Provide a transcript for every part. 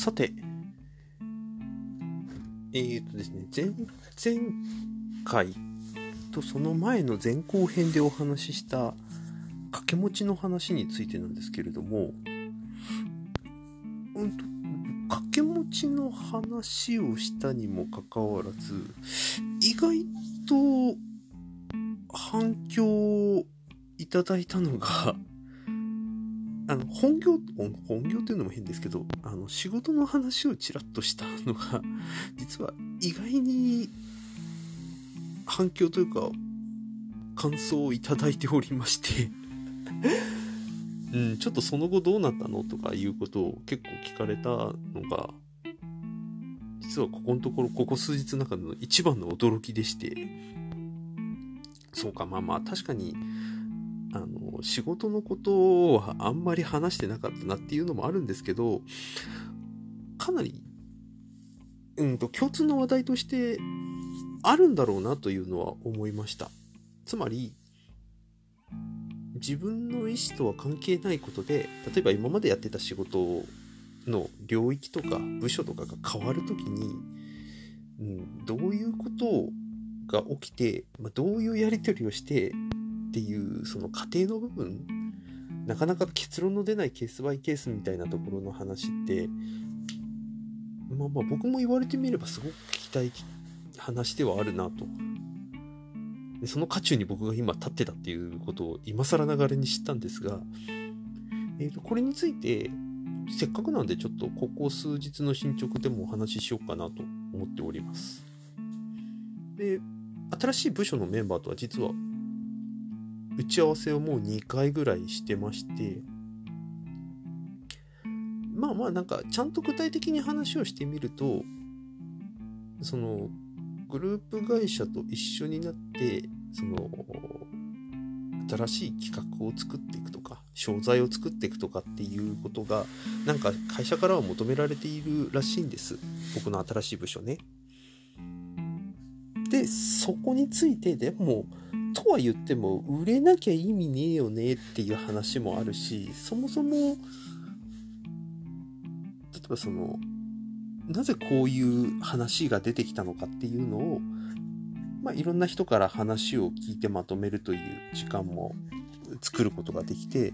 さて、えーとですね、前、前回とその前の前後編でお話しした掛け持ちの話についてなんですけれども、うんと、掛け持ちの話をしたにもかかわらず、意外と反響をいただいたのが、あの、本業、本業っていうのも変ですけど、あの、仕事の話をちらっとしたのが、実は意外に反響というか、感想をいただいておりまして うん、ちょっとその後どうなったのとかいうことを結構聞かれたのが、実はここのところ、ここ数日の中の一番の驚きでして、そうか、まあまあ確かに、あの、仕事のことはあんまり話してなかったなっていうのもあるんですけど、かなり、うんと、共通の話題としてあるんだろうなというのは思いました。つまり、自分の意思とは関係ないことで、例えば今までやってた仕事の領域とか部署とかが変わるときに、うん、どういうことが起きて、まあ、どういうやり取りをしてっていうその過程の部分なかなか結論の出ないケースバイケースみたいなところの話ってまあまあ僕も言われてみればすごく聞きたい話ではあるなと。でその渦中に僕が今立ってたっていうことを今更ながらに知ったんですが、えー、とこれについてせっかくなんでちょっとここ数日の進捗でもお話ししようかなと思っております。で新しい部署のメンバーとは実は打ち合わせをもう2回ぐらいしてましてまあまあなんかちゃんと具体的に話をしてみるとそのグループ会社と一緒になってその新しい企画を作っていくとか商材を作っていくとかっていうことがなんか会社からは求められているらしいんです。僕の新しい部署ね。でそこについてでもとは言っても売れなきゃ意味ねえよねっていう話もあるしそもそも例えばそのなぜこういう話が出てきたのかっていうのを、まあ、いろんな人から話を聞いてまとめるという時間も作ることができて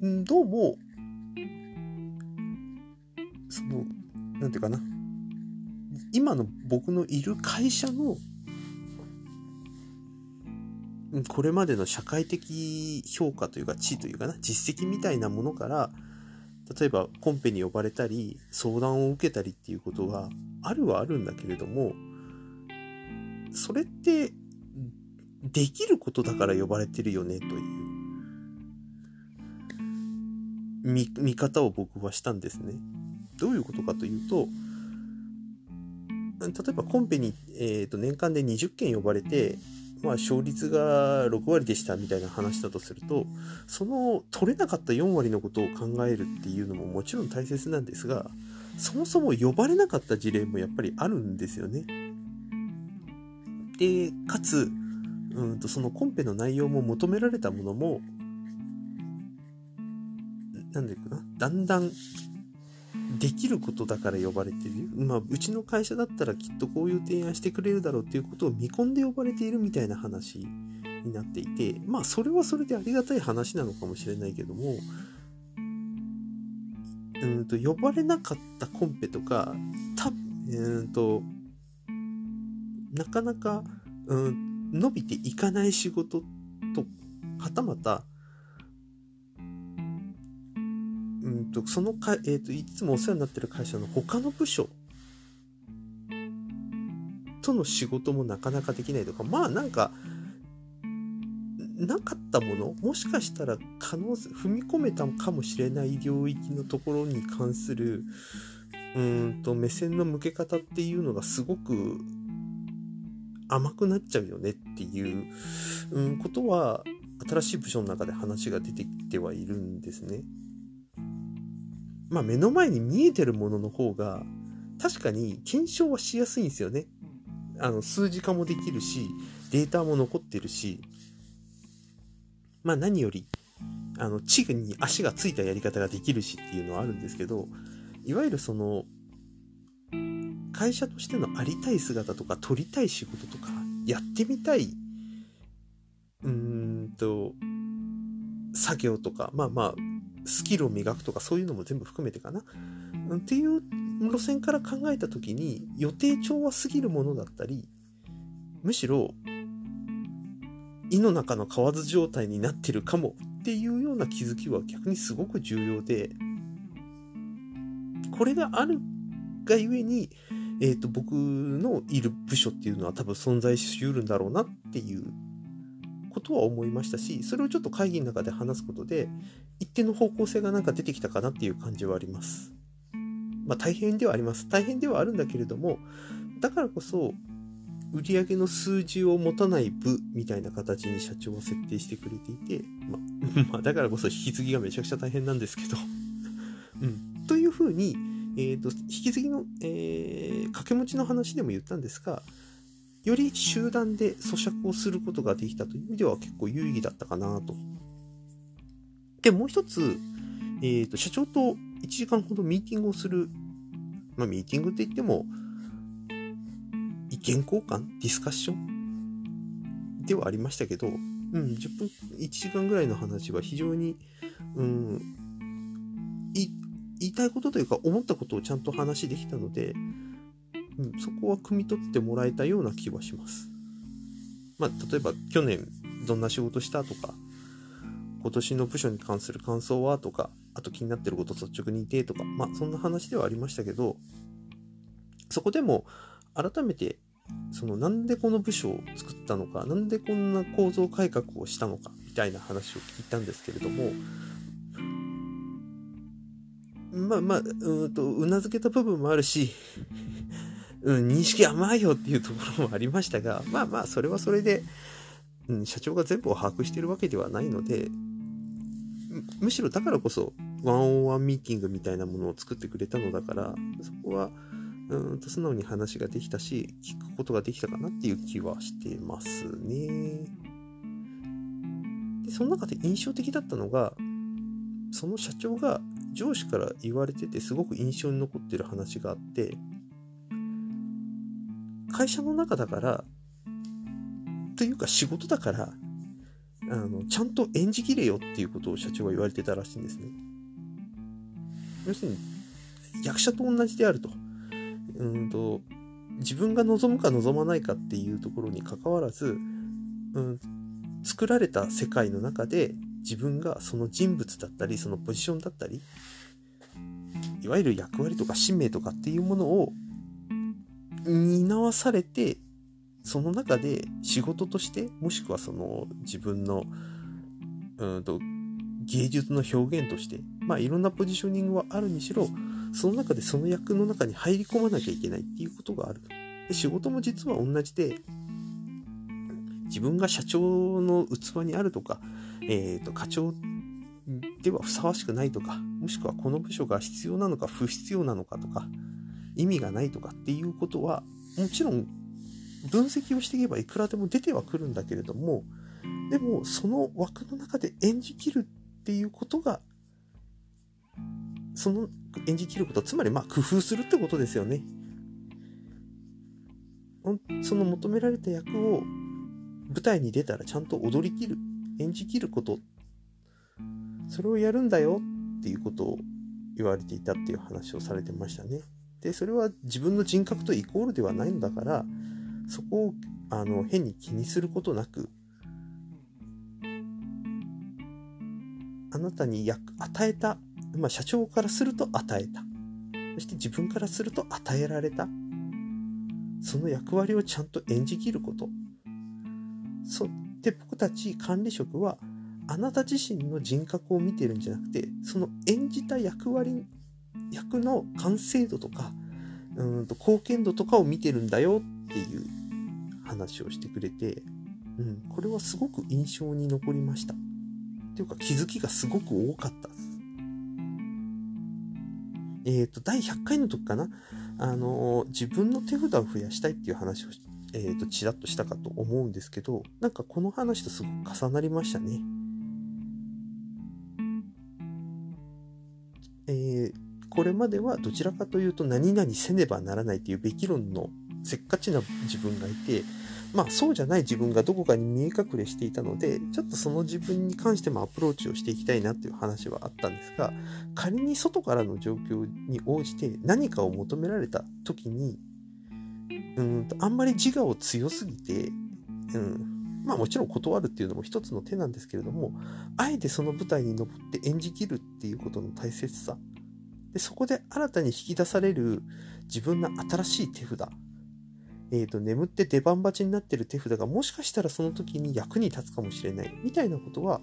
どうもそのなんていうかな今の僕のいる会社のこれまでの社会的評価というか地位というかな実績みたいなものから例えばコンペに呼ばれたり相談を受けたりっていうことがあるはあるんだけれどもそれってできることだから呼ばれてるよねという見見方を僕はしたんですね。どういうことかというと例えばコンペに、えー、と年間で20件呼ばれてまあ、勝率が6割でしたみたいな話だとすると、その取れなかった4割のことを考えるっていうのももちろん大切なんですが、そもそも呼ばれなかった事例もやっぱりあるんですよね。で、かつ、うんとそのコンペの内容も求められたものも、なんだかな、だんだんできることだから呼ばれてる。まあ、うちの会社だったらきっとこういう提案してくれるだろうっていうことを見込んで呼ばれているみたいな話になっていて、まあ、それはそれでありがたい話なのかもしれないけども、うんと、呼ばれなかったコンペとか、た、うんと、なかなか、うん、伸びていかない仕事と、はたまた、とそのか、えーと、いつもお世話になってる会社の他の部署との仕事もなかなかできないとかまあなんかなかったものもしかしたら可能性踏み込めたかもしれない領域のところに関するうんと目線の向け方っていうのがすごく甘くなっちゃうよねっていう、うん、ことは新しい部署の中で話が出てきてはいるんですね。まあ目の前に見えてるものの方が、確かに検証はしやすいんですよね。あの、数字化もできるし、データも残ってるし、まあ何より、あの、地具に足がついたやり方ができるしっていうのはあるんですけど、いわゆるその、会社としてのありたい姿とか、取りたい仕事とか、やってみたい、うーんと、作業とか、まあまあ、スキルを磨くとか、そういうのも全部含めてかな。っていう路線から考えた時に、予定調和すぎるものだったり、むしろ、胃の中の蛙状態になってるかもっていうような気づきは逆にすごく重要で、これがあるがゆえに、えっ、ー、と、僕のいる部署っていうのは多分存在しうるんだろうなっていうことは思いましたし、それをちょっと会議の中で話すことで、一定の方向性がなんか出てきたかなっていう感じはあります。まあ大変ではあります。大変ではあるんだけれども、だからこそ、売上の数字を持たない部みたいな形に社長は設定してくれていて、ま まあ、だからこそ引き継ぎがめちゃくちゃ大変なんですけど うん。というふうに、えっ、ー、と、引き継ぎの、えー、掛け持ちの話でも言ったんですが、より集団で咀嚼をすることができたという意味では結構有意義だったかなと。で、もう一つ、えっ、ー、と、社長と1時間ほどミーティングをする、まあ、ミーティングって言っても、意見交換ディスカッションではありましたけど、うん、10分、1時間ぐらいの話は非常に、うん、言いたいことというか思ったことをちゃんと話できたので、うん、そこは汲み取ってもらえたような気はします。まあ、例えば去年どんな仕事したとか、今年の部署に関する感想はとか、あと気になってること率直にいてとか、まあそんな話ではありましたけど、そこでも改めてそのなんでこの部署を作ったのかなんでこんな構造改革をしたのかみたいな話を聞いたんですけれどもまあまあうんとうなずけた部分もあるし、うん、認識甘いよっていうところもありましたがまあまあそれはそれで、うん、社長が全部を把握してるわけではないのでむしろだからこそワンオンワンミーティングみたいなものを作ってくれたのだからそこはうんと素直に話ができたし、聞くことができたかなっていう気はしてますね。で、その中で印象的だったのが、その社長が上司から言われててすごく印象に残ってる話があって、会社の中だから、というか仕事だから、あの、ちゃんと演じきれよっていうことを社長は言われてたらしいんですね。要するに、役者と同じであると。うんと自分が望むか望まないかっていうところにかかわらず、うん、作られた世界の中で自分がその人物だったりそのポジションだったりいわゆる役割とか使命とかっていうものを担わされてその中で仕事としてもしくはその自分のうんと芸術の表現としてまあいろんなポジショニングはあるにしろその中でその役の中に入り込まなきゃいけないっていうことがある。で仕事も実は同じで、自分が社長の器にあるとか、えっ、ー、と、課長ではふさわしくないとか、もしくはこの部署が必要なのか不必要なのかとか、意味がないとかっていうことは、もちろん分析をしていけばいくらでも出てはくるんだけれども、でもその枠の中で演じきるっていうことがその演じきることは、つまりまあ工夫するってことですよね。その求められた役を舞台に出たらちゃんと踊りきる、演じきること、それをやるんだよっていうことを言われていたっていう話をされてましたね。で、それは自分の人格とイコールではないんだから、そこをあの変に気にすることなく、あなたに与えたまあ、社長からすると与えた。そして自分からすると与えられた。その役割をちゃんと演じきること。そで僕たち管理職はあなた自身の人格を見てるんじゃなくてその演じた役割役の完成度とか、うんと貢献度とかを見てるんだよっていう話をしてくれて、うん、これはすごく印象に残りました。ていうか気づきがすごく多かったです。えっ、ー、と、第100回の時かな、あの、自分の手札を増やしたいっていう話を、えっ、ー、と、ちらっとしたかと思うんですけど、なんかこの話とすごく重なりましたね。えーこれまではどちらかというと何々せねばならないというべき論のせっかちな自分がいて、まあそうじゃない自分がどこかに見え隠れしていたので、ちょっとその自分に関してもアプローチをしていきたいなっていう話はあったんですが、仮に外からの状況に応じて何かを求められた時に、うんとあんまり自我を強すぎて、うん、まあもちろん断るっていうのも一つの手なんですけれども、あえてその舞台に登って演じきるっていうことの大切さ。でそこで新たに引き出される自分の新しい手札。えーと、眠って出番待ちになってる手札がもしかしたらその時に役に立つかもしれないみたいなことは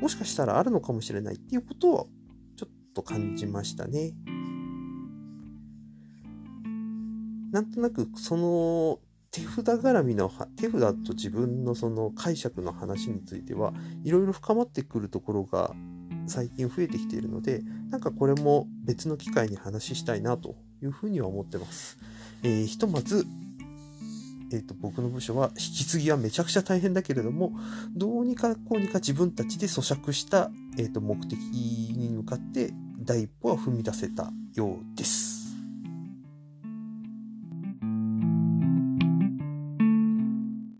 もしかしたらあるのかもしれないっていうことをちょっと感じましたね。なんとなくその手札絡みの手札と自分のその解釈の話についてはいろいろ深まってくるところが最近増えてきているのでなんかこれも別の機会に話したいなというふうには思ってます。えー、ひとまずえーと、僕の部署は引き継ぎはめちゃくちゃ大変だけれどもどうにかこうにか自分たちで咀嚼した、えーと目的に向かって第一歩は踏み出せたようです。